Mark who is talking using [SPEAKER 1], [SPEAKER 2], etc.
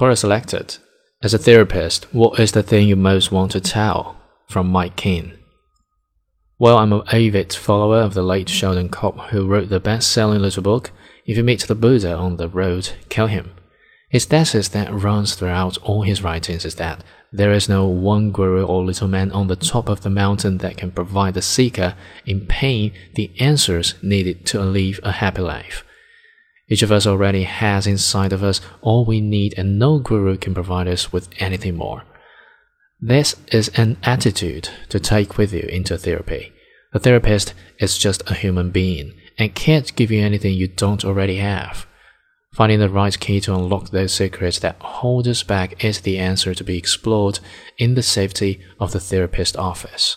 [SPEAKER 1] Quora selected. As a therapist, what is the thing you most want to tell? From Mike Keene. Well, I'm an avid follower of the late Sheldon Kopp, who wrote the best selling little book, If You Meet the Buddha on the Road, Kill Him. His thesis that runs throughout all his writings is that there is no one guru or little man on the top of the mountain that can provide the seeker in pain the answers needed to live a happy life. Each of us already has inside of us all we need, and no guru can provide us with anything more. This is an attitude to take with you into therapy. The therapist is just a human being and can't give you anything you don't already have. Finding the right key to unlock those secrets that hold us back is the answer to be explored in the safety of the therapist office.